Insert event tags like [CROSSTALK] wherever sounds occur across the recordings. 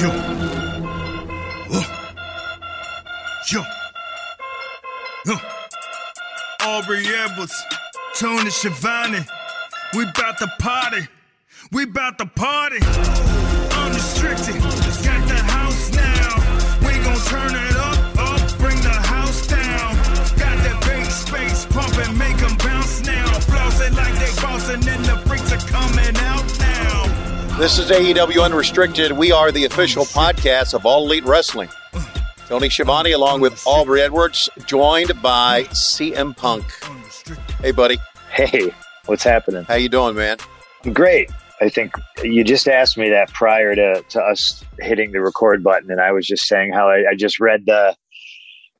Yo. Uh. Yo. Uh. Aubrey Edwards, Tony Schiavone. We bout to party. We bout to party. Unrestricted. This is AEW Unrestricted. We are the official podcast of All Elite Wrestling. Tony Schiavone along with Aubrey Edwards, joined by CM Punk. Hey, buddy. Hey, what's happening? How you doing, man? Great. I think you just asked me that prior to, to us hitting the record button, and I was just saying how I, I just read the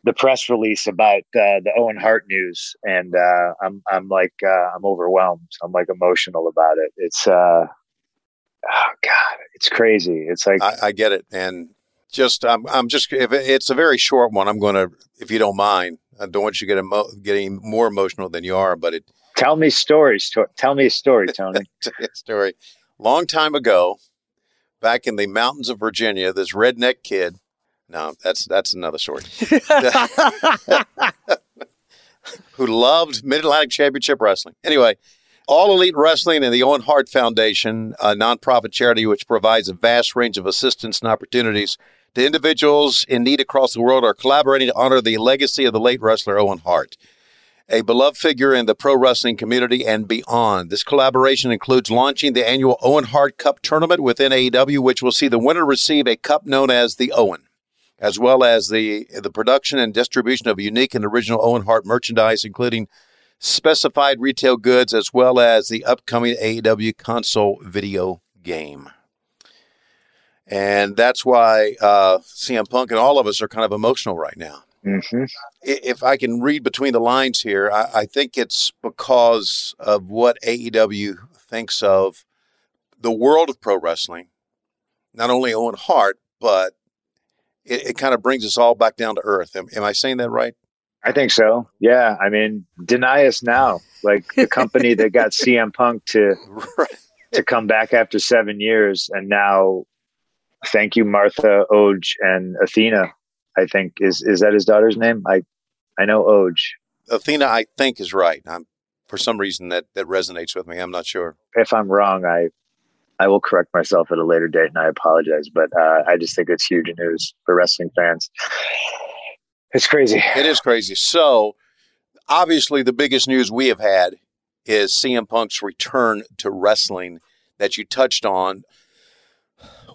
the press release about uh, the Owen Hart news, and uh, I'm I'm like uh, I'm overwhelmed. I'm like emotional about it. It's uh, oh god, it's crazy. It's like I, I get it, and just I'm I'm just if it- it's a very short one, I'm going to, if you don't mind, I don't want you to get emo- getting more emotional than you are, but it tell me stories. To, tell me a story, [LAUGHS] Tony. [LAUGHS] a story. Long time ago, back in the mountains of Virginia, this redneck kid. No, that's that's another story. [LAUGHS] who loved Mid Atlantic Championship Wrestling. Anyway, All Elite Wrestling and the Owen Hart Foundation, a nonprofit charity which provides a vast range of assistance and opportunities to individuals in need across the world, are collaborating to honor the legacy of the late wrestler Owen Hart a beloved figure in the pro wrestling community and beyond. This collaboration includes launching the annual Owen Hart Cup tournament within AEW, which will see the winner receive a cup known as the Owen, as well as the the production and distribution of unique and original Owen Hart merchandise, including specified retail goods, as well as the upcoming AEW console video game. And that's why uh, CM Punk and all of us are kind of emotional right now hmm if I can read between the lines here, I, I think it's because of what AEW thinks of the world of pro wrestling. Not only Owen Hart, but it, it kind of brings us all back down to earth. Am, am I saying that right? I think so. Yeah. I mean, deny us now. Like the [LAUGHS] company that got CM Punk to [LAUGHS] Right. to come back after seven years, and now, thank you, Martha, Oje, and Athena. I think is is that his daughter's name? I I know Oje. Athena, I think, is right. I'm, for some reason, that, that resonates with me. I'm not sure. If I'm wrong, I I will correct myself at a later date, and I apologize. But uh, I just think it's huge news for wrestling fans. It's crazy. It is crazy. So, obviously, the biggest news we have had is CM Punk's return to wrestling that you touched on.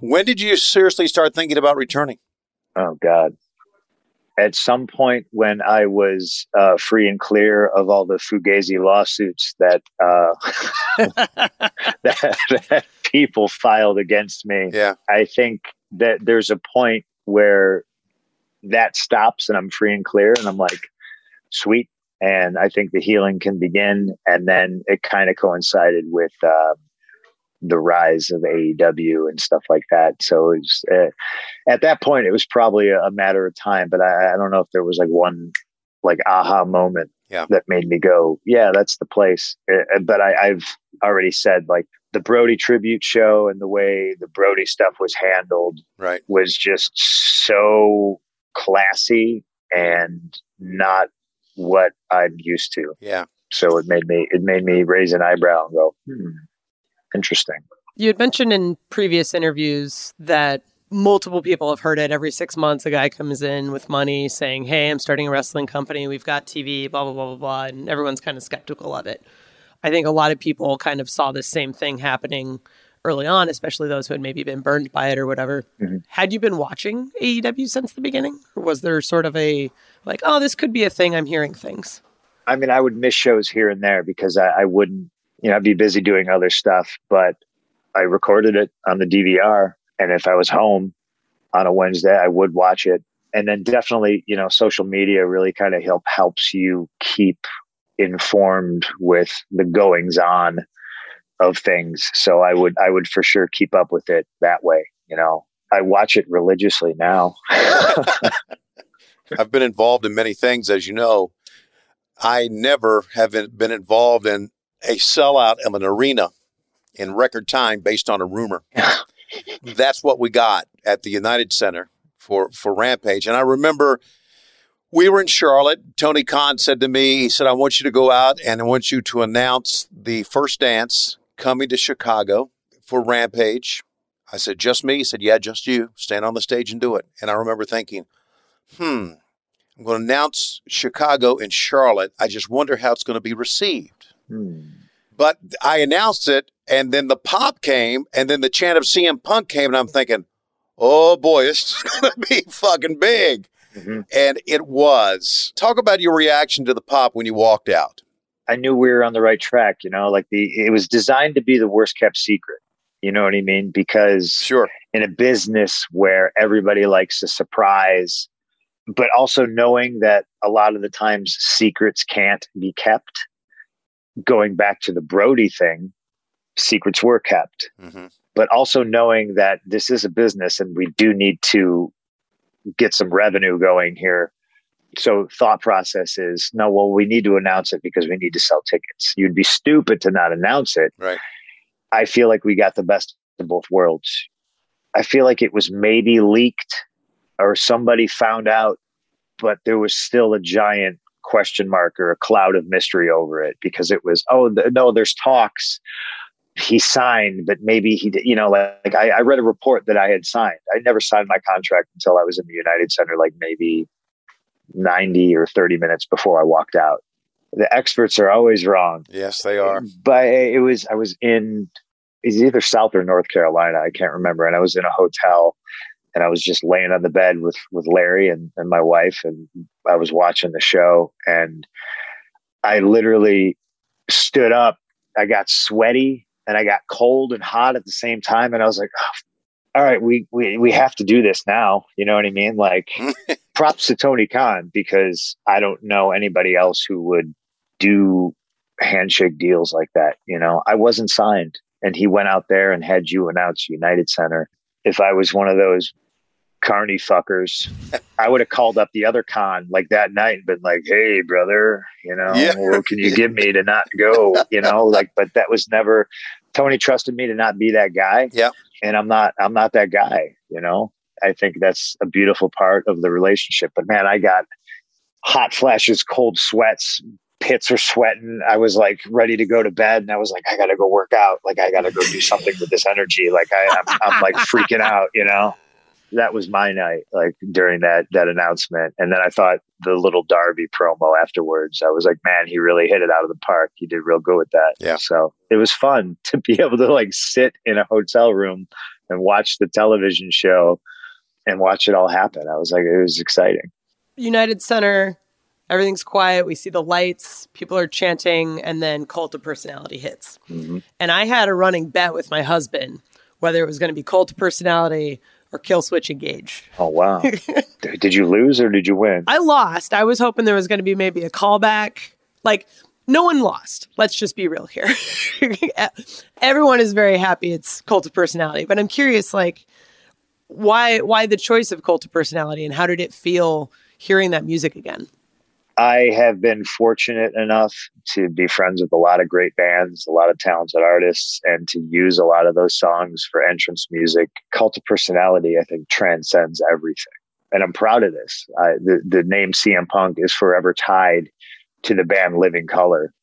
When did you seriously start thinking about returning? Oh God. At some point when I was uh, free and clear of all the Fugazi lawsuits that, uh, [LAUGHS] that that people filed against me, Yeah. I think that there's a point where that stops and I'm free and clear and I'm like, sweet. And I think the healing can begin. And then it kind of coincided with uh, the rise of AEW and stuff like that. So it was, uh, at that point, it was probably a, matter of time, but I, I don't know if there was like one like aha moment Yeah. that made me go, yeah, that's the place. Uh, but I, I've already said like the Brodie tribute show and the way the Brodie stuff was handled Right. was just so classy and not what I'm used to. Yeah. So it made me it made me raise an eyebrow and go, hmm, interesting. You had mentioned in previous interviews that multiple people have heard it. Every six months, a guy comes in with money saying, Hey, I'm starting a wrestling company. We've got TV, blah, blah, blah, blah, blah. And everyone's kind of skeptical of it. I think a lot of people kind of saw the same thing happening early on, especially those who had maybe been burned by it or whatever. Mhm. Had you been watching AEW since the beginning? Or was there sort of a, like, oh, this could be a thing? I'm hearing things. I mean, I would miss shows here and there because I, I wouldn't, you know, I'd be busy doing other stuff, but I recorded it on the DVR. And if I was home on a Wednesday, I would watch it. And then definitely, you know, social media really kind of help helps you keep informed with the goings on of things. So I would, I would for sure keep up with it that way. You know, I watch it religiously now. [LAUGHS] I've been involved in many things, as you know. I never have been involved in a sellout of an arena in record time based on a rumor. [LAUGHS] That's what we got. at the United Center for for Rampage, and I remember we were in Charlotte. Tony Khan said to me, he said, "I want you to go out and I want you to announce the first dance coming to Chicago for Rampage." I said, "Just me?" He said, "Yeah, just you. Stand on the stage and do it." And I remember thinking, "Hmm." I'm going to announce Chicago and Charlotte. I just wonder how it's going to be received. Hmm. But I announced it, and then the pop came, and then the chant of CM Punk came, and I'm thinking, oh boy, this is [LAUGHS] going to be fucking big. hmm And it was. Talk about your reaction to the pop when you walked out. I knew we were on the right track. You know, like the it was designed to be the worst kept secret. You know what I mean? Because Sure. in a business where everybody likes a surprise, but also knowing that a lot of the times secrets can't be kept. Going back to the Brodie thing, secrets were kept, hmm but also knowing that this is a business and we do need to get some revenue going here. So thought process is no, well, we need to announce it because we need to sell tickets. You'd be stupid to not announce it. Right. I feel like we got the best of both worlds. I feel like it was maybe leaked or somebody found out, but there was still a giant question mark or a cloud of mystery over it because it was, oh, th- no, there's talks. He signed, but maybe he did, you know, like, like I, I read a report that I had signed. I never signed my contract until I was in the United Center, like maybe 90 or 30 minutes before I walked out. The experts are always wrong Yes, they are. but it was I was in it's either South or North Carolina, I can't remember, and I was in a hotel and I was just laying on the bed with with Larry and, and my wife and I was watching the show and I literally stood up, I got sweaty and I got cold and hot at the same time and I was like, oh, all right, we, we we have to do this now. You know what I mean? Like [LAUGHS] props to Tony Khan because I don't know anybody else who would do handshake deals like that. You know, I wasn't signed and he went out there and had you announce United Center. If I was one of those carny fuckers, I would have called up the other con like that night and been like, Hey brother, you know, Yeah. what can you give me to not go? You know, like, but that was never, Tony trusted me to not be that guy. Yeah. And I'm not, I'm not that guy, you know, I think that's a beautiful part of the relationship, but man, I got hot flashes, cold sweats, pits are sweating. I was like ready to go to bed, and I was like, I gotta go work out. Like I gotta go do something with this energy. Like I, I'm, I'm like freaking out. You know, that was my night. Like during that that announcement, and then I thought the little Darby promo afterwards. I was like, man, he really hit it out of the park. He did real good with that. Yeah. So it was fun [LAUGHS] to be able to like sit in a hotel room and watch the television show and watch it all happen. I was like, it was exciting. United Center, everything's quiet. We see the lights, people are chanting, and then Cult of Personality hits. Mhm. And I had a running bet with my husband whether it was going to be Cult of Personality or Killswitch Engage. Oh wow! [LAUGHS] Did you lose or did you win? I lost. I was hoping there was going to be maybe a callback. Like, no one lost. Let's just be real here. [LAUGHS] Everyone is very happy it's Cult of Personality, but I'm curious, like, why why the choice of Cult of Personality, and how did it feel hearing that music again? I have been fortunate enough to be friends with a lot of great bands, a lot of talented artists, and to use a lot of those songs for entrance music. Cult of Personality, I think, transcends everything. And I'm proud of this. I, the, the name CM Punk is forever tied to the band Living Colour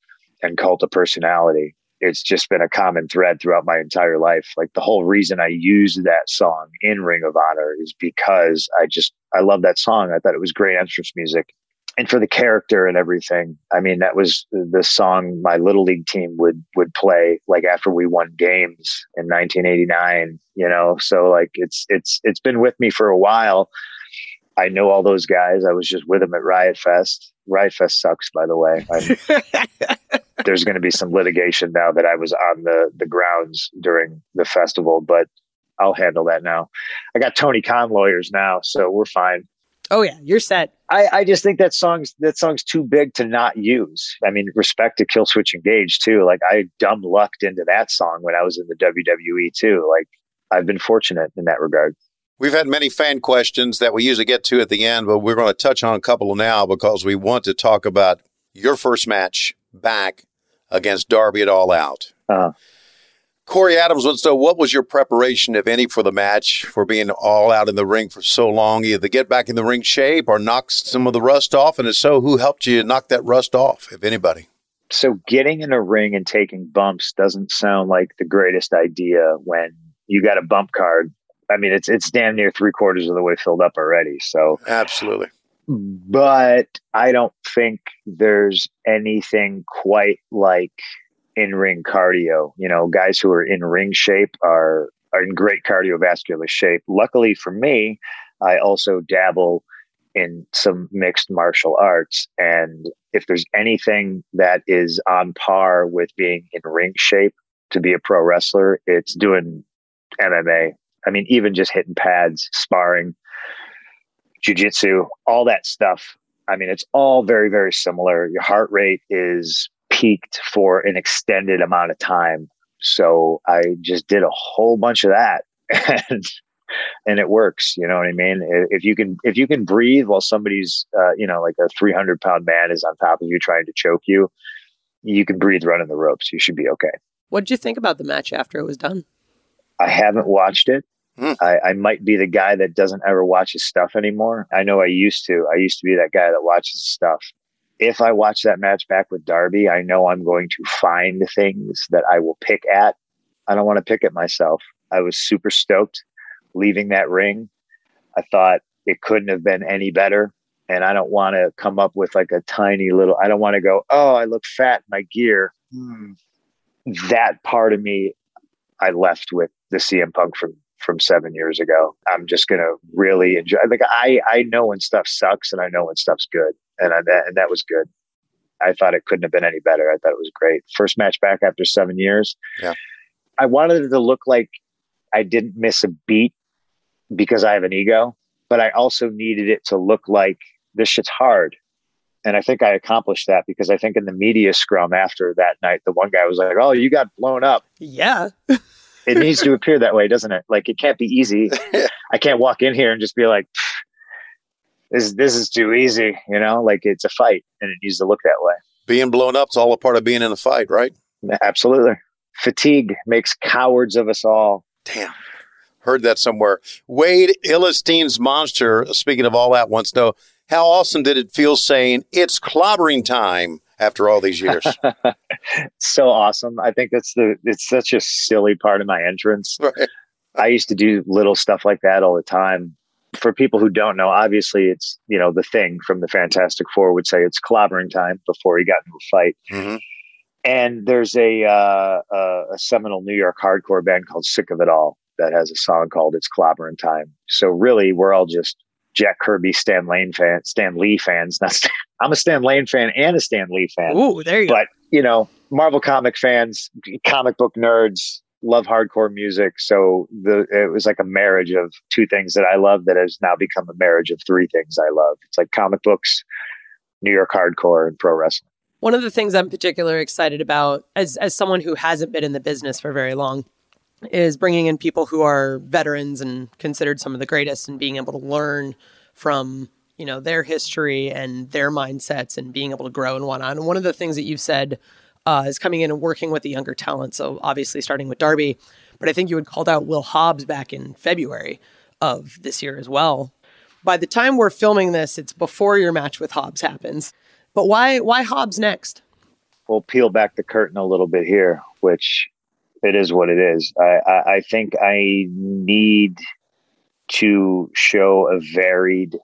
and Cult of Personality. It's just been a common thread throughout my entire life. Like the whole reason I used that song in Ring of Honor is because I just, I love that song. I thought it was great entrance music and for the character and everything. I mean, that was the song my little league team would would play like after we won games in 1989. You know, so like it's it's it's been with me for a while. I know all those guys. I was just with them at Riot Fest. Riot Fest sucks, by the way. [LAUGHS] I'm, there's going to be some litigation now that I was on the the grounds during the festival, but I'll handle that now. I got Tony Khan lawyers now, so we're fine. Oh yeah, you're set. I, I just think that song's that song's too big to not use. I mean, respect to Killswitch Engage too. Like I dumb lucked into that song when I was in the WWE too. Like I've been fortunate in that regard. We've had many fan questions that we usually get to at the end, but we're going to touch on a couple now because we want to talk about your first match back against Darby at All Out. Uh-huh. Corey Adams wants to know what was your preparation, if any, for the match, for being all out in the ring for so long, either get back in the ring shape or knock some of the rust off? And if so, who helped you knock that rust off, if anybody? So, getting in a ring and taking bumps doesn't sound like the greatest idea when you got a bump card. I mean, it's it's damn near three quarters of the way filled up already. So, absolutely. But I don't think there's anything quite like in ring cardio. You know, guys who are in ring shape are are in great cardiovascular shape. Luckily for me, I also dabble in some mixed martial arts. And if there's anything that is on par with being in ring shape to be a pro wrestler, it's doing MMA. I mean, even just hitting pads, sparring, jujitsu, all that stuff. I mean, it's all very, very similar. Your heart rate is peaked for an extended amount of time. So I just did a whole bunch of that [LAUGHS] and and it works. You know what I mean? If you can if you can breathe while somebody's uh, you know like a 300 pound man is on top of you trying to choke you, you can breathe running the ropes. You should be okay. What did you think about the match after it was done? I haven't watched it. Hmm. I, I, might be the guy that doesn't ever watch his stuff anymore. I know I used to. I used to be that guy that watches stuff if I watch that match back with Darby, I know I'm going to find things that I will pick at. I don't want to pick at myself. I was super stoked leaving that ring. I thought it couldn't have been any better. And I don't want to come up with like a tiny little, I don't want to go, oh, I look fat in my gear. Hmm. That part of me, I left with the CM Punk from from seven years ago. I'm just gonna really enjoy. Like I I know when stuff sucks and I know when stuff's good and I, and that was good. I thought it couldn't have been any better. I thought it was great. First match back after seven years. Yeah. I wanted it to look like I didn't miss a beat because I have an ego, but I also needed it to look like this shit's hard. And I think I accomplished that because I think in the media scrum after that night, the one guy was like, Oh, you got blown up. Yeah. [LAUGHS] it needs to appear that way, doesn't it? Like it can't be easy. [LAUGHS] I can't walk in here and just be like, this this is too easy, you know, like it's a fight and it needs to look that way. Being blown up is all a part of being in a fight, right? Absolutely. Fatigue makes cowards of us all. Damn. Heard that somewhere. Wade Illestein's monster, speaking of all that, to know how awesome did it feel saying it's clobbering time after all these years? [LAUGHS] so awesome. I think that's the it's such a silly part of my entrance. Right. I used to do little stuff like that all the time for people who don't know, obviously it's, you know, the thing from the Fantastic Four would say it's clobbering time before he got into a fight. Mm-hmm. And there's a, uh, a seminal New York hardcore band called Sick of It All that has a song called It's Clobbering Time. So really, we're all just Jack Kirby, Stan Lane fan, Stan Lee fans. Not Stan, I'm a Stan Lane fan and a Stan Lee fan. Ooh, there you but, go. But you know, Marvel comic fans, comic book nerds, love hardcore music. So the it was like a marriage of two things that I love that has now become a marriage of three things I love. It's like comic books, New York hardcore, and pro wrestling. One of the things I'm particularly excited about as as someone who hasn't been in the business for very long is bringing in people who are veterans and considered some of the greatest and being able to learn from you know their history and their mindsets and being able to grow and whatnot. And one of the things that you've said uh, is coming in and working with the younger talent. So obviously starting with Darby, but I think you had called out Will Hobbs back in February of this year as well. By the time we're filming this, it's before your match with Hobbs happens. But why why Hobbs next? We'll peel back the curtain a little bit here, which it is what it is. I, I, I think I need to show a varied,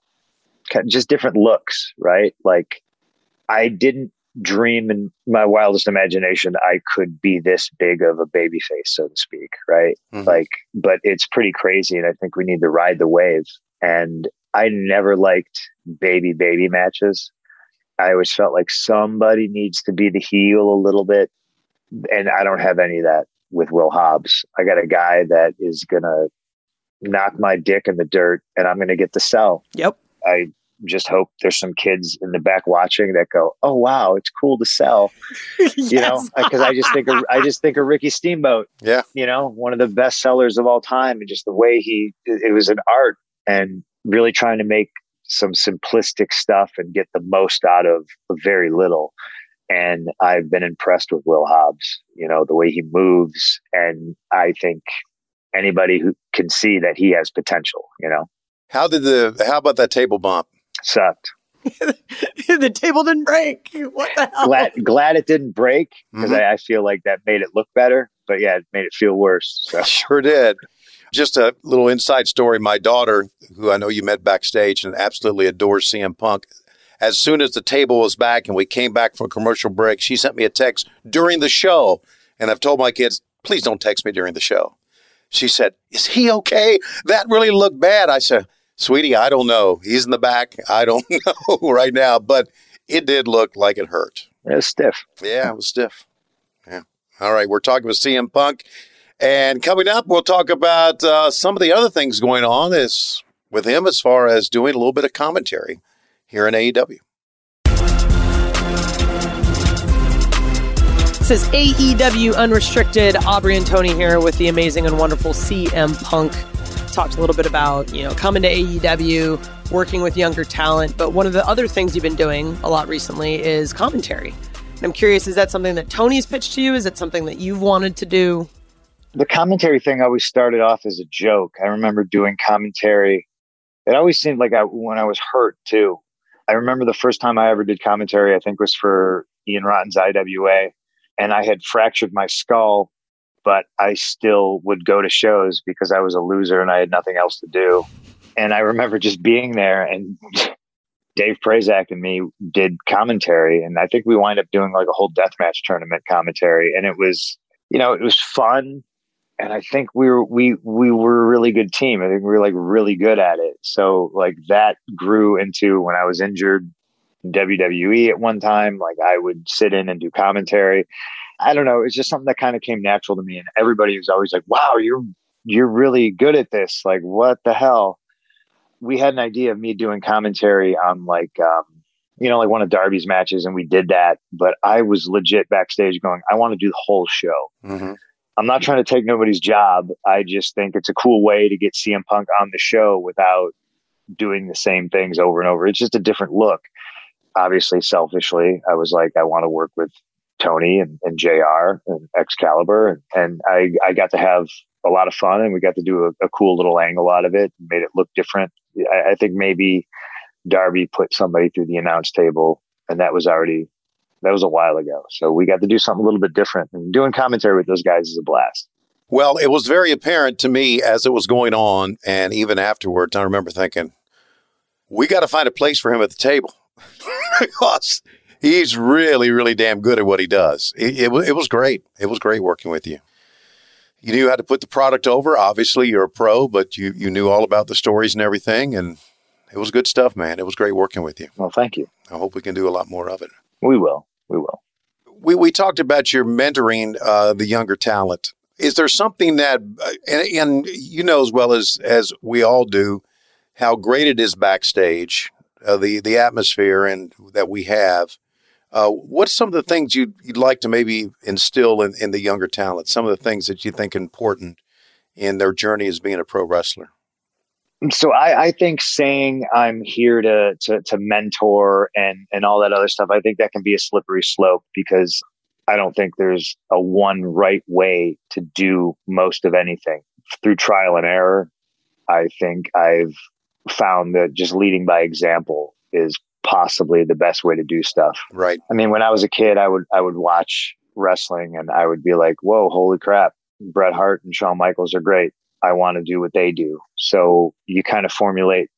just different looks, right? Like I didn't dream in my wildest imagination I could be this big of a baby face, so to speak, right? Mm-hmm. Like, but it's pretty crazy, and I think we need to ride the wave. And I never liked baby baby matches. I always felt like somebody needs to be the heel a little bit, and I don't have any of that with Will Hobbs. I got a guy that is gonna knock my dick in the dirt, and I'm gonna get the sell. Yep. I just hope there's some kids in the back watching that go, "Oh wow, it's cool to sell," yes. [LAUGHS] you know, because I just think of, I just think of Ricky Steamboat, yeah, you know, one of the best sellers of all time, and just the way he it was an art and really trying to make some simplistic stuff and get the most out of very little. And I've been impressed with Will Hobbs, you know, the way he moves. And I think anybody who can see that he has potential, you know. How did the, how about that table bump? Sucked. [LAUGHS] the table didn't break. What the hell? Glad, glad it didn't break because Mhm. I, I feel like that made it look better. But yeah, it made it feel worse. So [LAUGHS] Sure did. Just a little inside story. My daughter, who I know you met backstage and absolutely adores CM Punk, as soon as the table was back and we came back from a commercial break, she sent me a text during the show. And I've told my kids, please don't text me during the show. She said, Is he okay? That really looked bad. I said, Sweetie, I don't know. He's in the back. I don't [LAUGHS] know right now, but it did look like it hurt. it was stiff. Yeah, it was stiff. Yeah. All right. We're talking with CM Punk. And coming up, we'll talk about uh, some of the other things going on is with him as far as doing a little bit of commentary here in AEW. This is AEW Unrestricted. Aubrey and Tony here with the amazing and wonderful CM Punk. Talked a little bit about, you know, coming to AEW, working with younger talent, but one of the other things you've been doing a lot recently is commentary. And I'm curious, is that something that Tony's pitched to you? Is it something that you've wanted to do? the commentary thing always started off as a joke. I remember doing commentary. It always seemed like I, when I was hurt too. I remember the first time I ever did commentary, I think was for Ian Rotten's IWA, and I had fractured my skull, but I still would go to shows because I was a loser and I had nothing else to do. And I remember just being there and [LAUGHS] Dave Prazak and me did commentary, and I think we wind up doing like a whole deathmatch tournament commentary, and it was, you know, it was fun and I think we were we we were a really good team. I think we were like really good at it. So like that grew into when I was injured in WWE at one time. Like I would sit in and do commentary. I don't know. It's just something that kind of came natural to me, and everybody was always like, "Wow, you're you're really good at this." Like, what the hell? We had an idea of me doing commentary on like. um you know, like one of Darby's matches, and we did that. But I was legit backstage going, I want to do the whole show. Mm-hmm. I'm not trying to take nobody's job. I just think it's a cool way to get CM Punk on the show without doing the same things over and over. It's just a different look. Obviously, selfishly, I was like, I want to work with Tony and, and JR and Excalibur. And, I, I got to have a lot of fun and we got to do a, a cool little angle out of it and made it look different. I, I think maybe Darby put somebody through the announce table and that was already that was a while ago. So we got to do something a little bit different. And doing commentary with those guys is a blast. Well, it was very apparent to me as it was going on, and even afterwards, I remember thinking, we got to find a place for him at the table [LAUGHS] because he's really, really damn good at what he does. It, it, it was great. It was great working with you. You knew how to put the product over. Obviously, you're a pro, but you, you knew all about the stories and everything, and it was good stuff, man. It was great working with you. Well, thank you. I hope we can do a lot more of it. We will. We will. we, we talked about your mentoring uh, the younger talent. Is there something that, uh, and, and you know as well as as we all do, how great it is backstage, uh, the the atmosphere and that we have. Uh, what's some of the things you'd, you'd like to maybe instill in, in the younger talent? Some of the things that you think important in their journey as being a pro wrestler. So I, I think saying I'm here to, to to mentor and and all that other stuff, I think that can be a slippery slope because I don't think there's a one right way to do most of anything through trial and error. I think I've found that just leading by example is possibly the best way to do stuff. Right. I mean, when I was a kid, I would I would watch wrestling and I would be like, "Whoa, holy crap! Bret Hart and Shawn Michaels are great. I want to do what they do." So you kind of formulate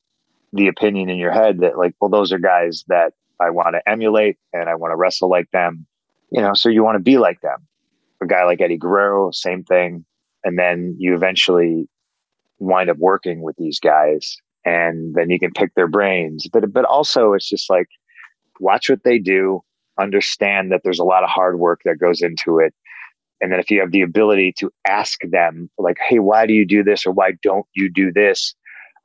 the opinion in your head that, like, well, those are guys that I want to emulate and I want to wrestle like them. You know, so you want to be like them. A guy like Eddie Guerrero, same thing. And then you eventually wind up working with these guys and then you can pick their brains. But but also it's just like watch what they do, understand that there's a lot of hard work that goes into it. And then if you have the ability to ask them like, hey, why do you do this or why don't you do this?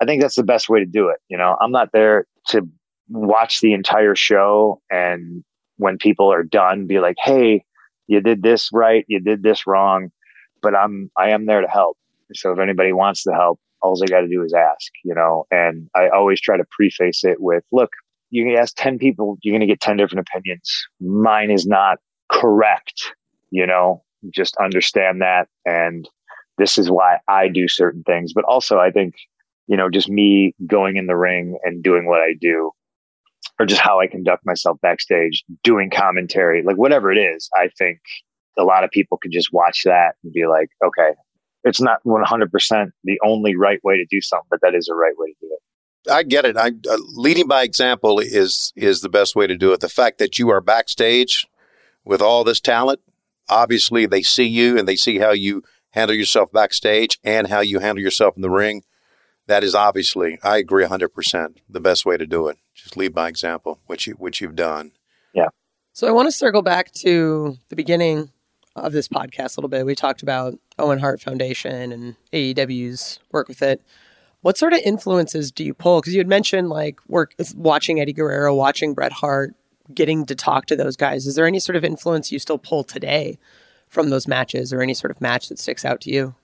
I think that's the best way to do it. You know, I'm not there to watch the entire show and when people are done be like, hey, you did this right, you did this wrong. But I'm I am there to help. So if anybody wants to help, all they got to do is ask, you know. And I always try to preface it with, look, you can ask 10 people, you're going to get 10 different opinions. Mine is not correct, you know, just understand that. And this is why I do certain things. But also, I think, you know, just me going in the ring and doing what I do, or just how I conduct myself backstage, doing commentary, like whatever it is, I think a lot of people could just watch that and be like, okay, it's not 100% the only right way to do something, but that is a right way to do it. I get it. I uh, leading by example is is the best way to do it. The fact that you are backstage with all this talent, obviously they see you and they see how you handle yourself backstage and how you handle yourself in the ring. That is obviously, I agree 100%, the best way to do it. Just lead by example, which you which you've done. Yeah. So I want to circle back to the beginning of this podcast a little bit. We talked about Owen Hart Foundation and AEW's work with it. What sort of influences do you pull? Because you had mentioned like work watching Eddie Guerrero, watching Bret Hart, getting to talk to those guys. Is there any sort of influence you still pull today from those matches, or any sort of match that sticks out to you?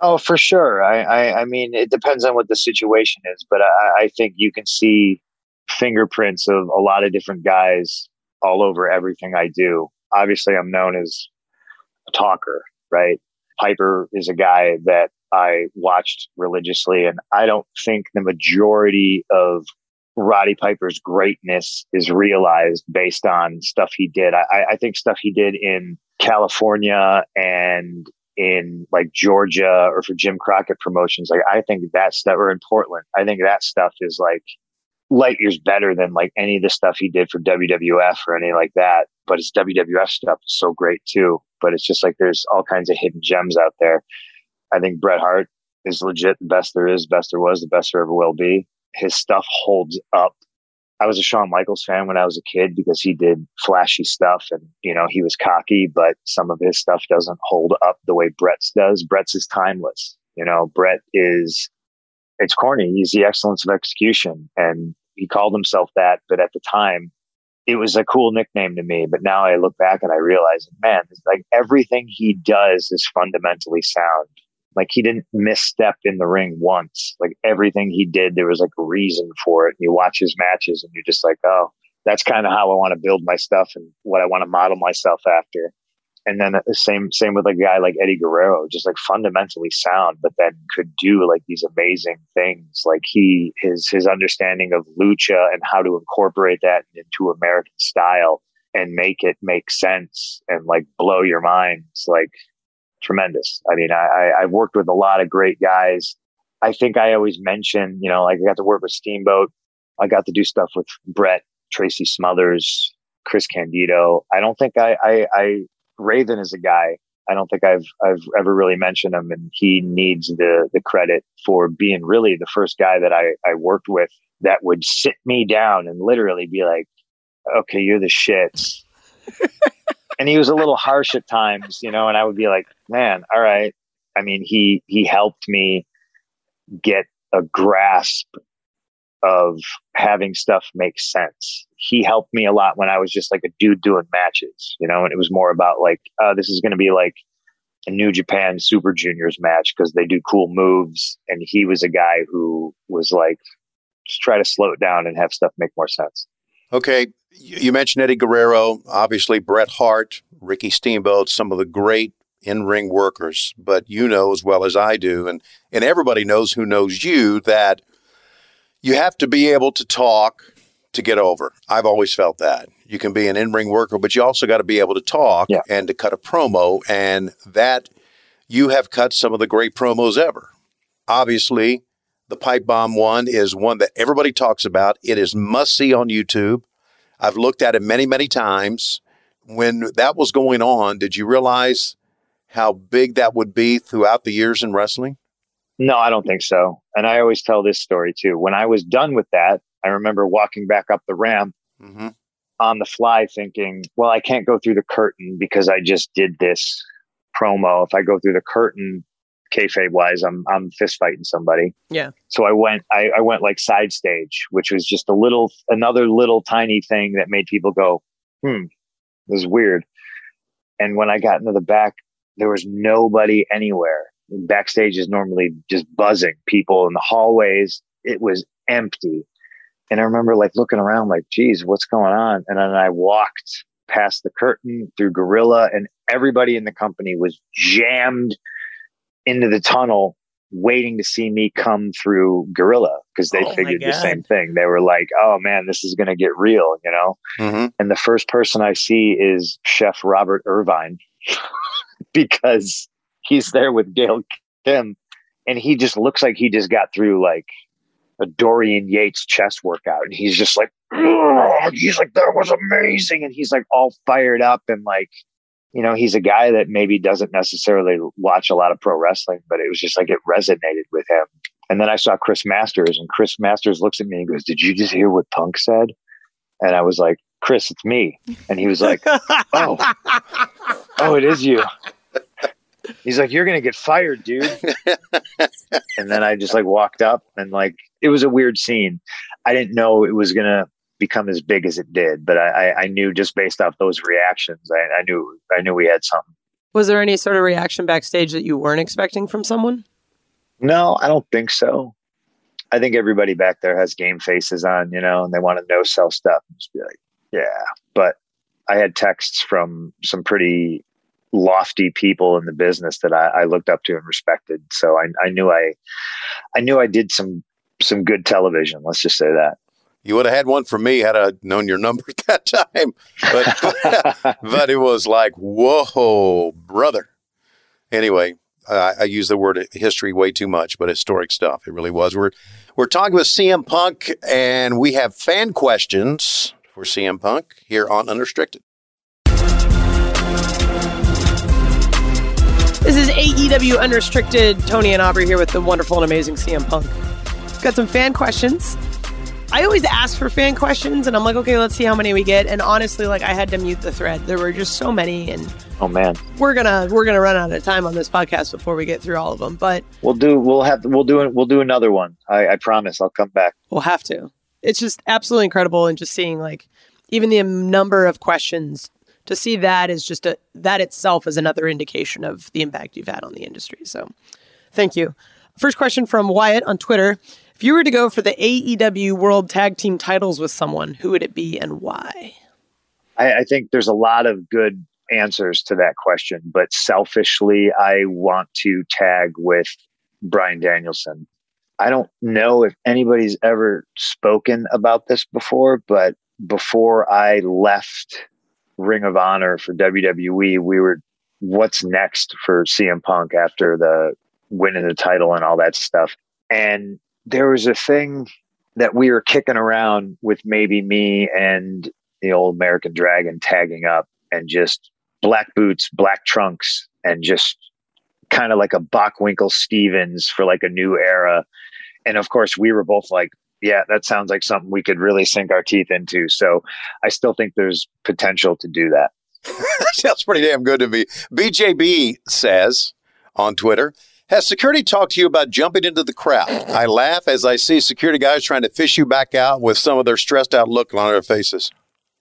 Oh, for sure. I, I, I mean, it depends on what the situation is, but I, I think you can see fingerprints of a lot of different guys all over everything I do. Obviously, I'm known as a talker, right? Piper is a guy that I watched religiously, and I don't think the majority of Roddy Piper's greatness is realized based on stuff he did. I, I think stuff he did in California and in like Georgia or for Jim Crockett promotions, like I think that stuff, or in Portland, I think that stuff is like light years better than like any of the stuff he did for WWF or any like that. But his WWF stuff is so great too. But it's just like there's all kinds of hidden gems out there. I think Bret Hart is legit the best there is, best there was, the best there ever will be. His stuff holds up. I was a Shawn Michaels fan when I was a kid because he did flashy stuff and, you know, he was cocky, but some of his stuff doesn't hold up the way Bret's does. Bret's is timeless. You know, Bret is it's corny. He's the excellence of execution. And he called himself that. But at the time, it was a cool nickname to me. But now I look back and I realize, man, like everything he does is fundamentally sound. Like he didn't misstep in the ring once. Like everything he did, there was like a reason for it. And you watch his matches and you're just like, oh, that's kind of how I want to build my stuff and what I want to model myself after and then the same same with a guy like Eddie Guerrero, just like fundamentally sound, but then could do like these amazing things. Like he his his understanding of lucha and how to incorporate that into American style and make it make sense and like blow your mind. It's like tremendous. I mean, I, I I've worked with a lot of great guys. I think I always mention, you know, like I got to work with Steamboat. I got to do stuff with Bret, Tracy Smothers, Chris Candido. I don't think I, I, I Raven is a guy I don't think I've I've ever really mentioned him, and he needs the the credit for being really the first guy that I I worked with that would sit me down and literally be like, "Okay, you're the shits." [LAUGHS] and he was a little harsh at times, you know, and I would be like, "Man, all right." I mean, he he helped me get a grasp of having stuff make sense. He helped me a lot when I was just like a dude doing matches, you know, and it was more about like, uh, this is going to be like a New Japan Super Juniors match because they do cool moves. And he was a guy who was like, just try to slow it down and have stuff make more sense. Okay. You mentioned Eddie Guerrero, obviously Bret Hart, Ricky Steamboat, some of the great in ring workers. But you know as well as I do, and, and everybody knows who knows you, that you have to be able to talk to get over. I've always felt that. You can be an in ring worker, but you also got to be able to talk yeah. and to cut a promo. And that you have cut some of the great promos ever. Obviously, the pipe bomb one is one that everybody talks about. It is must see on YouTube. I've looked at it many, many times. When that was going on, did you realize how big that would be throughout the years in wrestling? No, I don't think so. And I always tell this story too. When I was done with that, I remember walking back up the ramp mm-hmm. on the fly thinking, well, I can't go through the curtain because I just did this promo. If I go through the curtain, kayfabe wise, I'm I'm fist fighting somebody. Yeah. So I went I, I went like side stage, which was just a little another little tiny thing that made people go, hmm, this is weird. And when I got into the back, there was nobody anywhere backstage is normally just buzzing people in the hallways. It was empty. And I remember like looking around, like, geez, what's going on? And then I walked past the curtain through Gorilla, and everybody in the company was jammed into the tunnel waiting to see me come through Gorilla because they Oh figured the same thing. They were like, oh man, this is going to get real, you know? hmm And the first person I see is Chef Robert Irvine [LAUGHS] because he's there with Gail Kim and he just looks like he just got through like a Dorian Yates chest workout. And he's just like, "Ugh." he's like, that was amazing. And he's like all fired up and like, you know, he's a guy that maybe doesn't necessarily watch a lot of pro wrestling, but it was just like it resonated with him. And then I saw Chris Masters, and Chris Masters looks at me and goes, Did you just hear what Punk said? And I was like, Chris, it's me. And he was like, Oh, oh, it is you. He's like, You're going to get fired, dude. [LAUGHS] and then I just like walked up and like, it was a weird scene. I didn't know it was going to become as big as it did, but I, I, I knew just based off those reactions, I, I knew, I knew we had something. Was there any sort of reaction backstage that you weren't expecting from someone? No, I don't think so. I think everybody back there has game faces on, you know, and they want to know sell stuff and just be like, yeah. But I had texts from some pretty lofty people in the business that I, I looked up to and respected. So I, I knew I, I knew I did some some good television. Let's just say that. You would have had one for me had I known your number [LAUGHS] at that time. But [LAUGHS] but it was like, whoa, brother. Anyway, I, I use the word history way too much, but historic stuff. It really was. We're we're talking with CM Punk, and we have fan questions for CM Punk here on Unrestricted. This is AEW Unrestricted. Tony and Aubrey here with the wonderful and amazing CM Punk. Got some fan questions. I always ask for fan questions, and I'm like, okay, let's see how many we get. And honestly, like, I had to mute the thread. There were just so many, and oh man, we're gonna we're gonna run out of time on this podcast before we get through all of them. But we'll do we'll have we'll do we'll do another one. I, I promise. I'll come back. we'll have to. It's just absolutely incredible, and just seeing like even the number of questions to see that is just a that itself is another indication of the impact you've had on the industry. So, thank you. First question from Wyatt on Twitter: If you were to go for the AEW World Tag Team titles with someone, who would it be and why? I, I think there's a lot of good answers to that question, but selfishly, I want to tag with Bryan Danielson. I don't know if anybody's ever spoken about this before, but before I left Ring of Honor for WWE, we were what's next for CM Punk after the winning the title and all that stuff. And there was a thing that we were kicking around with maybe me and the old American Dragon tagging up and just black boots, black trunks, and just kind of like a Bockwinkel Stevens for like a new era. And of course, we were both like, yeah, that sounds like something we could really sink our teeth into. So I still think there's potential to do that. [LAUGHS] Sounds pretty damn good to me. BJB says on Twitter, has security talked to you about jumping into the crowd? I laugh as I see security guys trying to fish you back out with some of their stressed out look on their faces.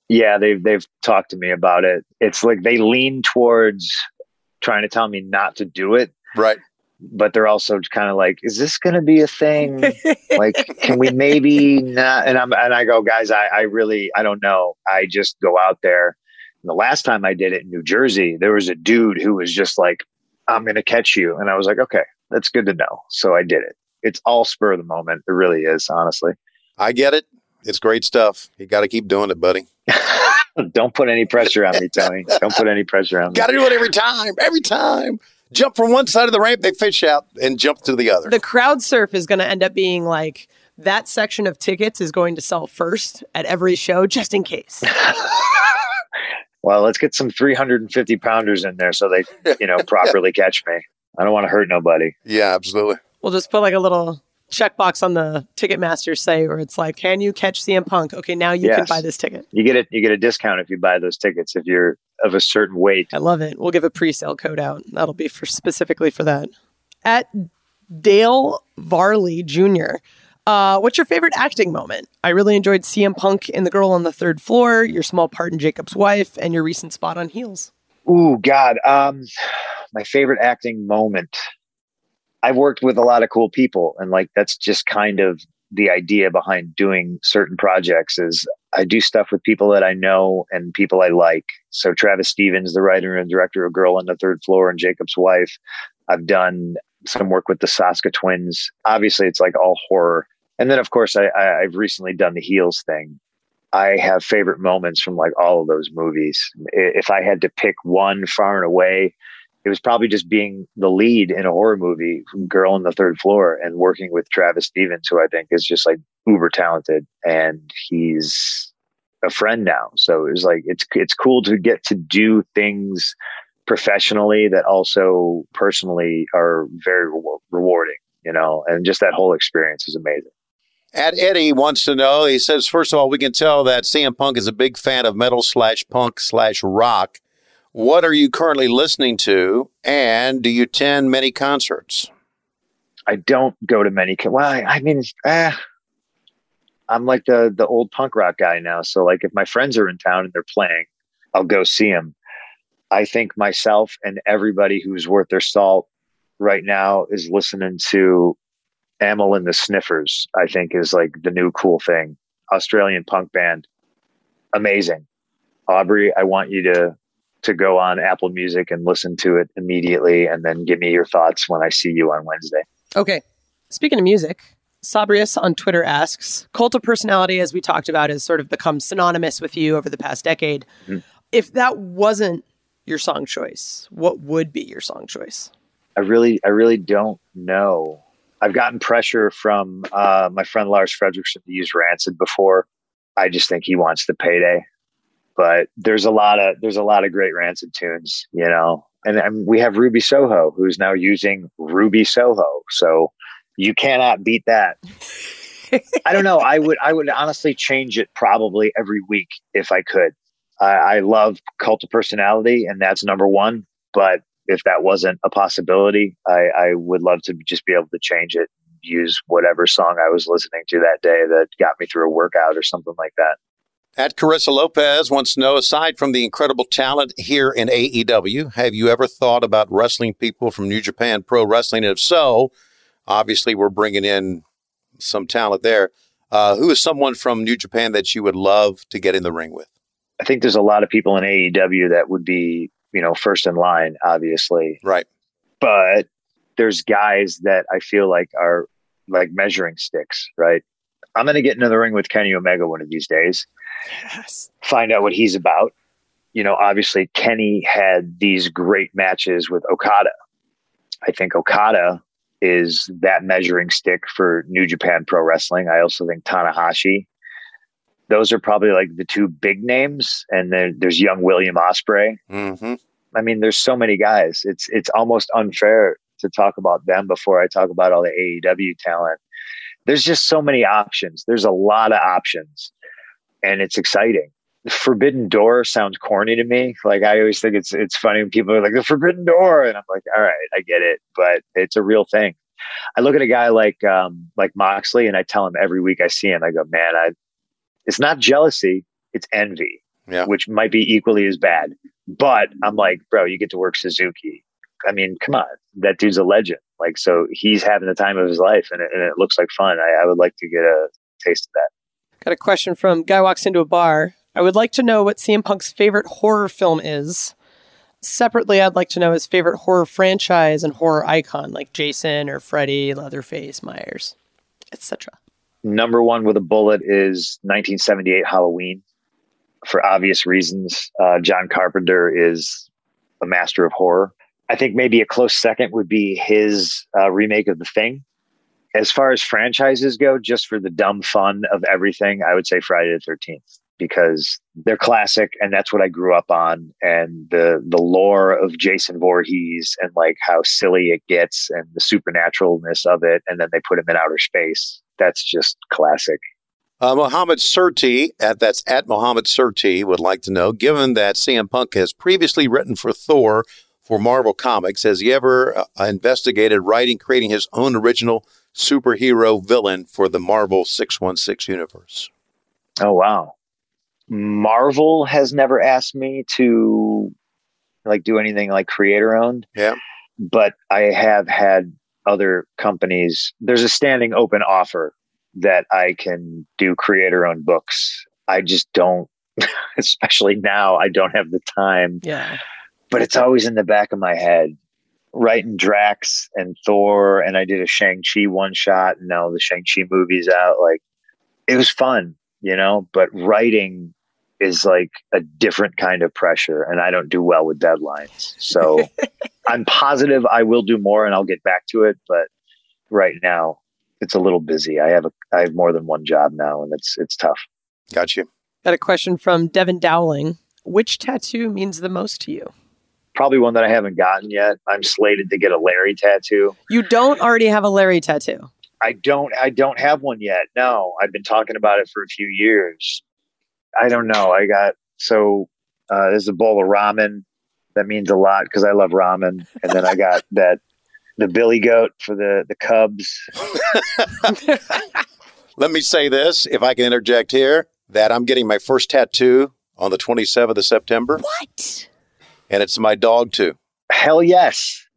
Yeah, they've they've talked to me about it. It's like they lean towards trying to tell me not to do it, Right. but they're also kind of like, is this going to be a thing? [LAUGHS] like, can we maybe not? And I'm and I go, guys, I I really I don't know. I just go out there. And the last time I did it in New Jersey, there was a dude who was just like, I'm going to catch you, and I was like, okay, that's good to know. So I did it. It's all spur of the moment. It really is, honestly. I get it. It's great stuff. You got to keep doing it, buddy. [LAUGHS] Don't put any pressure on me, Tony. Don't put any pressure on me. Got to do it every time. Every time. Jump from one side of the ramp, they fish out, and jump to the other. The crowd surf is going to end up being like that section of tickets is going to sell first at every show, just in case. [LAUGHS] Well, let's get some 350 pounders in there so they, you know, [LAUGHS] properly catch me. I don't want to hurt nobody. Yeah, absolutely. We'll just put like a little checkbox on the Ticketmaster site where it's like, "Can you catch CM Punk?" Okay, now you can buy this ticket. You get it. You get a discount if you buy those tickets if you're of a certain weight. I love it. We'll give a pre-sale code out. That'll be for specifically for that. At Dale Varley Jr. Uh, what's your favorite acting moment? I really enjoyed CM Punk in The Girl on the Third Floor, your small part in Jacob's Wife, and your recent spot on Heels. Ooh, God. Um, my favorite acting moment. I've worked with a lot of cool people, and like that's just kind of the idea behind doing certain projects is I do stuff with people that I know and people I like. So Travis Stevens, the writer and director of Girl on the Third Floor and Jacob's Wife. I've done some work with the Soska twins. Obviously, it's like all horror. And then, of course, I, I, have recently done the Heels thing. I have favorite moments from like all of those movies. If I had to pick one far and away, it was probably just being the lead in a horror movie, Girl on the Third Floor, and working with Travis Stevens, who I think is just like uber talented, and he's a friend now. So it was like it's it's cool to get to do things professionally that also personally are very re- rewarding, you know, and just that whole experience is amazing. At Eddie wants to know, he says, first of all, we can tell that CM Punk is a big fan of metal slash punk slash rock. What are you currently listening to? And do you attend many concerts? I don't go to many. Well, I mean, eh, I'm like the the old punk rock guy now. So like, if my friends are in town and they're playing, I'll go see them. I think myself and everybody who's worth their salt right now is listening to Amyl and the Sniffers. I think is like the new cool thing. Australian punk band, amazing. Aubrey, I want you to to go on Apple Music and listen to it immediately and then give me your thoughts when I see you on Wednesday. Okay. Speaking of music, Sabrius on Twitter asks Cult of personality, as we talked about, has sort of become synonymous with you over the past decade. Mm-hmm. If that wasn't your song choice, what would be your song choice? I really, I really don't know. I've gotten pressure from uh, my friend Lars Frederiksen to use Rancid before. I just think he wants the payday. But there's a lot of there's a lot of great rancid tunes you know? And, and we have ruby soho who's now using ruby soho. So you cannot beat that. [LAUGHS] I don't know. I would i would honestly change it probably every week if i could. I, I love cult of personality and that's number one. But if that wasn't a possibility I, I would love to just be able to change it use whatever song i was listening to that day that got me through a workout or something like that at Carissa Lopez wants to know aside from the incredible talent here in AEW, have you ever thought about wrestling people from New Japan Pro Wrestling? And if so, obviously we're bringing in some talent there. Uh, who is someone from New Japan that you would love to get in the ring with? I think there's a lot of people in AEW that would be, you know, first in line, obviously. Right. But there's guys that I feel like are like measuring sticks, right? I'm going to get into the ring with Kenny Omega one of these days. Yes. Find out what he's about. You know, obviously Kenny had these great matches with Okada. I think Okada is that measuring stick for New Japan Pro Wrestling. I also think Tanahashi. Those are probably like the two big names, and then there's young William Ospreay. Mm-hmm. I mean, there's so many guys. It's it's almost unfair to talk about them before I talk about all the AEW talent. There's just so many options. There's a lot of options and it's exciting. The Forbidden Door sounds corny to me. Like I always think it's it's funny when people are like the Forbidden Door, and I'm like, all right, I get it, but it's a real thing. I look at a guy like um, like Moxley, and I tell him every week I see him, I go, man, I it's not jealousy, it's envy, yeah. which might be equally as bad. But I'm like, bro, you get to work Suzuki. I mean, come on, that dude's a legend. Like, so he's having the time of his life, and it, and it looks like fun. I, I would like to get a taste of that. Got a question from Guy Walks Into a Bar. I would like to know what CM Punk's favorite horror film is. Separately, I'd like to know his favorite horror franchise and horror icon, like Jason or Freddy, Leatherface, Myers, etc. Number one with a bullet is 1978 Halloween. For obvious reasons, uh, John Carpenter is a master of horror. I think maybe a close second would be his uh, remake of The Thing as far as franchises go, just for the dumb fun of everything, I would say Friday the Thirteenth because they're classic, and that's what I grew up on. And the the lore of Jason Voorhees and like how silly it gets, and the supernaturalness of it, and then they put him in outer space. That's just classic. Uh, Mohammed Surti, at, that's at Mohammed Surti, would like to know, given that CM Punk has previously written for Thor for Marvel Comics, has he ever uh, investigated writing, creating his own original superhero villain for the Marvel 616 universe. Oh, wow. Marvel has never asked me to like do anything like creator owned. Yeah. But I have had other companies. There's a standing open offer that I can do creator owned books. I just don't, [LAUGHS] especially now, I don't have the time. Yeah. But it's always in the back of my head. Writing Drax and Thor, and I did a Shang-Chi one shot, and now the Shang-Chi movie's out. Like, it was fun, you know, but writing is like a different kind of pressure, and I don't do well with deadlines. So [LAUGHS] I'm positive I will do more and I'll get back to it, but right now it's a little busy. I have a I have more than one job now, and it's it's tough. Got you. Got a question from Devin Dowling. Which tattoo means the most to you? Probably one that I haven't gotten yet. I'm slated to get a Larry tattoo. You don't already have a Larry tattoo. I don't I don't have one yet. No, I've been talking about it for a few years. I don't know. I got so uh, there's a bowl of ramen that means a lot because I love ramen, and then I got [LAUGHS] that the Billy Goat for the the Cubs. [LAUGHS] Let me say this, if I can interject here, that I'm getting my first tattoo on the 27th of September, What? and it's my dog too. Hell yes,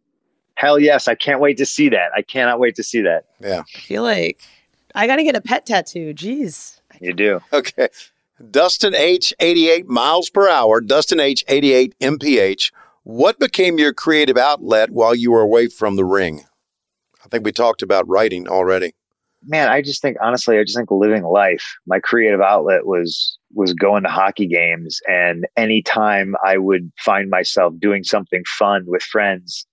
hell yes! I can't wait to see that. I cannot wait to see that. Yeah. I feel like I got to get a pet tattoo. Jeez. You do. [LAUGHS] Okay. Dustin H, 88 miles per hour. Dustin H, 88 mph. What became your creative outlet while you were away from the ring? I think we talked about writing already. man, I just think honestly, I just think living life. My creative outlet was was going to hockey games, and anytime I would find myself doing something fun with friends,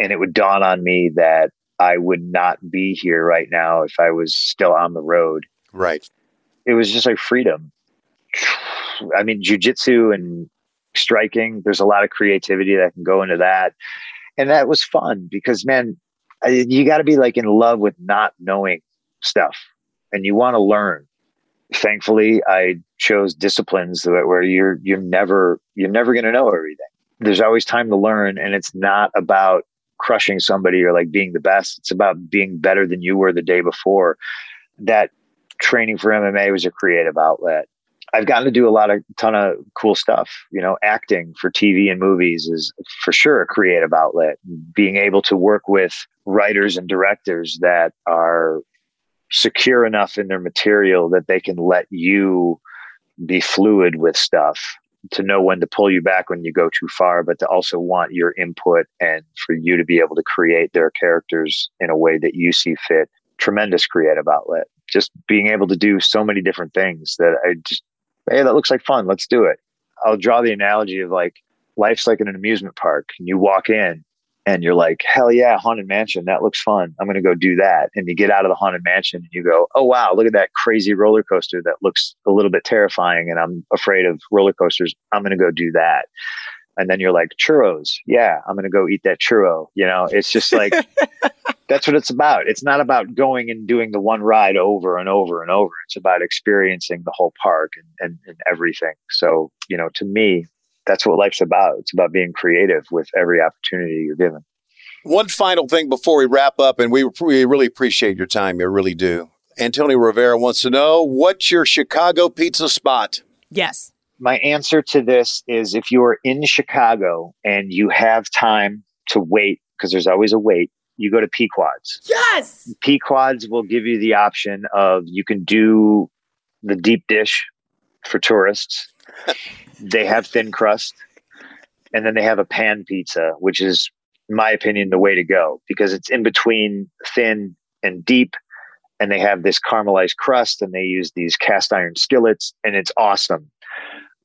and it would dawn on me that I would not be here right now if I was still on the road. Right. It was just like freedom. I mean, jujitsu and striking. There's a lot of creativity that can go into that, and that was fun because man, you got to be like in love with not knowing stuff and you want to learn. Thankfully i chose disciplines that where you're you're never you're never going to know everything. There's always time to learn and it's not about crushing somebody or like being the best. It's about being better than you were the day before. That training for mma was a creative outlet i've gotten to do a lot of ton of cool stuff you know acting for tv and movies is for sure a creative outlet being able to work with writers and directors that are secure enough in their material that they can let you be fluid with stuff to know when to pull you back when you go too far, but to also want your input and for you to be able to create their characters in a way that you see fit. Tremendous creative outlet. Just being able to do so many different things that I just, hey, that looks like fun. Let's do it. I'll draw the analogy of like life's like in an amusement park and you walk in and you're like, hell yeah, haunted mansion. That looks fun. I'm going to go do that. And you get out of the haunted mansion and you go, oh wow, look at that crazy roller coaster that looks a little bit terrifying. And I'm afraid of roller coasters. I'm going to go do that. And then you're like, churros. Yeah, I'm going to go eat that churro. You know, it's just like, [LAUGHS] that's what it's about. It's not about going and doing the one ride over and over and over. It's about experiencing the whole park and, and, and everything. So, you know, to me, that's what life's about. It's about being creative with every opportunity you're given. One final thing before we wrap up, and we, we really appreciate your time. You really do. Antonio Rivera wants to know what's your Chicago pizza spot? Yes. My answer to this is if you are in Chicago and you have time to wait, because there's always a wait, you go to Pequods. Yes. Pequods will give you the option of you can do the deep dish for tourists. they have thin crust, and then they have a pan pizza, which is, in my opinion, the way to go because it's in between thin and deep. And they have this caramelized crust, and they use these cast iron skillets, and it's awesome.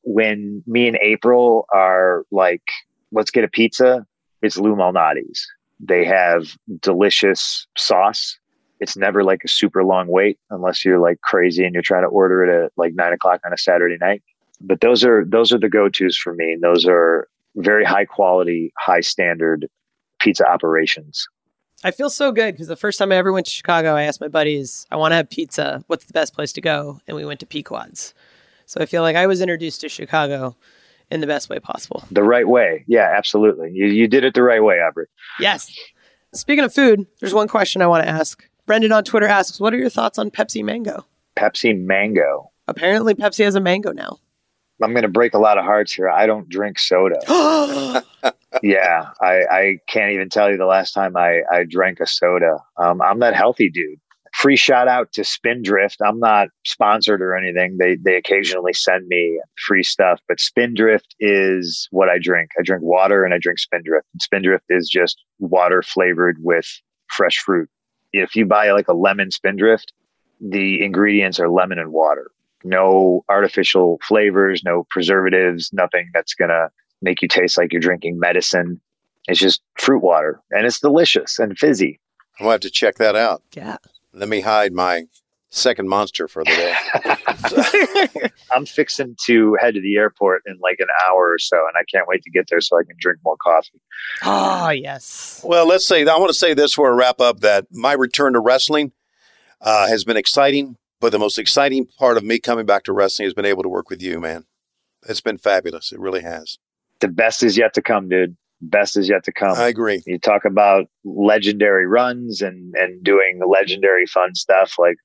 When me and April are like, let's get a pizza, it's Lou Malnati's. They have delicious sauce. It's never like a super long wait unless you're like crazy and you're trying to order it at like nine o'clock on a Saturday night. But those are those are the go tos for me. Those are very high quality, high standard pizza operations. I feel so good because the first time I ever went to Chicago, I asked my buddies, I want to have pizza. What's the best place to go? And we went to Pequods. So I feel like I was introduced to Chicago in the best way possible. The right way. Yeah, absolutely. You, you did it the right way, Aubrey. Yes. Speaking of food, there's one question I want to ask. Brendan on Twitter asks, What are your thoughts on Pepsi Mango? Pepsi Mango. Apparently, Pepsi has a mango now. I'm going to break a lot of hearts here. I don't drink soda. [GASPS] [LAUGHS] yeah, I, I can't even tell you the last time I, I drank a soda. Um, I'm that healthy dude. Free shout out to Spindrift. I'm not sponsored or anything. They they occasionally send me free stuff, but Spindrift is what I drink. I drink water and I drink Spindrift. And Spindrift is just water flavored with fresh fruit. If you buy like a lemon Spindrift, the ingredients are lemon and water. No artificial flavors, no preservatives, nothing that's gonna make you taste like you're drinking medicine. It's just fruit water and it's delicious and fizzy. I'll have to check that out. Yeah. Let me hide my second monster for the day. [LAUGHS] I'm fixing to head to the airport in like an hour or so, and I can't wait to get there so I can drink more coffee. Ah, oh, yes. Well, let's say I want to say this for a wrap up that my return to wrestling uh, has been exciting, but the most exciting part of me coming back to wrestling has been able to work with you, man. It's been fabulous. It really has. The best is yet to come, dude best is yet to come. I agree. You talk about legendary runs and and doing legendary fun stuff. Like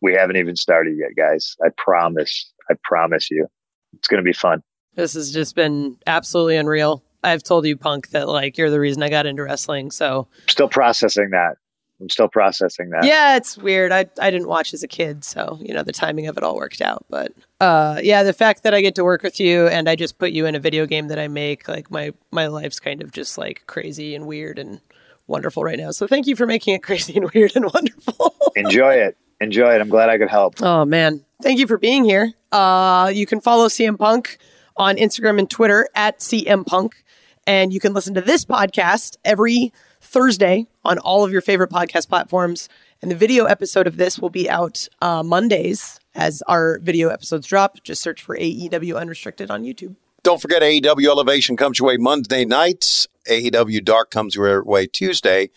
we haven't even started yet, guys. I promise. I promise you, it's going to be fun. This has just been absolutely unreal. I've told you, Punk, that like you're the reason I got into wrestling. So still processing that. I'm still processing that. Yeah, it's weird. I I didn't watch as a kid, so you know the timing of it all worked out. But uh, yeah, the fact that I get to work with you and I just put you in a video game that I make, like my my life's kind of just like crazy and weird and wonderful right now. So thank you for making it [LAUGHS] crazy and weird and wonderful. Enjoy it. Enjoy it. I'm glad I could help. Oh man, thank you for being here. Uh, you can follow CM Punk on Instagram and Twitter at CM Punk, and you can listen to this podcast every Thursday on all of your favorite podcast platforms. And the video episode of this will be out uh, Mondays as our video episodes drop. Just search for AEW Unrestricted on YouTube. Don't forget AEW Elevation comes your way Monday nights. AEW Dark comes your way Tuesday.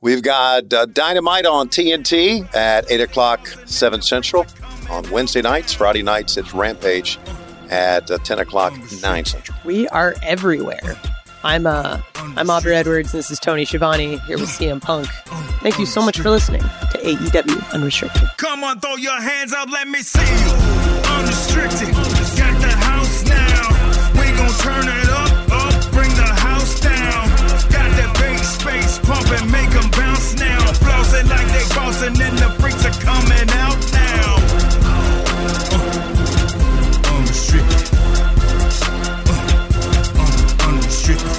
We've got uh, Dynamite on TNT at 8 o'clock, 7 Central. On Wednesday nights, Friday nights, it's Rampage at uh, 10 o'clock, 9 Central. We are everywhere. I'm uh, I'm Aubrey Edwards, and this is Tony Schiavone here with CM Punk. Thank you so much for listening to AEW Unrestricted. Come on, throw your hands up, let me see you. Unrestricted, got the house now. We gon' turn it up, up, bring the house down. Got that big space pumping, make them bounce now. Flossing like they bouncing, and the freaks are coming out now. Uh, unrestricted. Uh, uh unrestricted.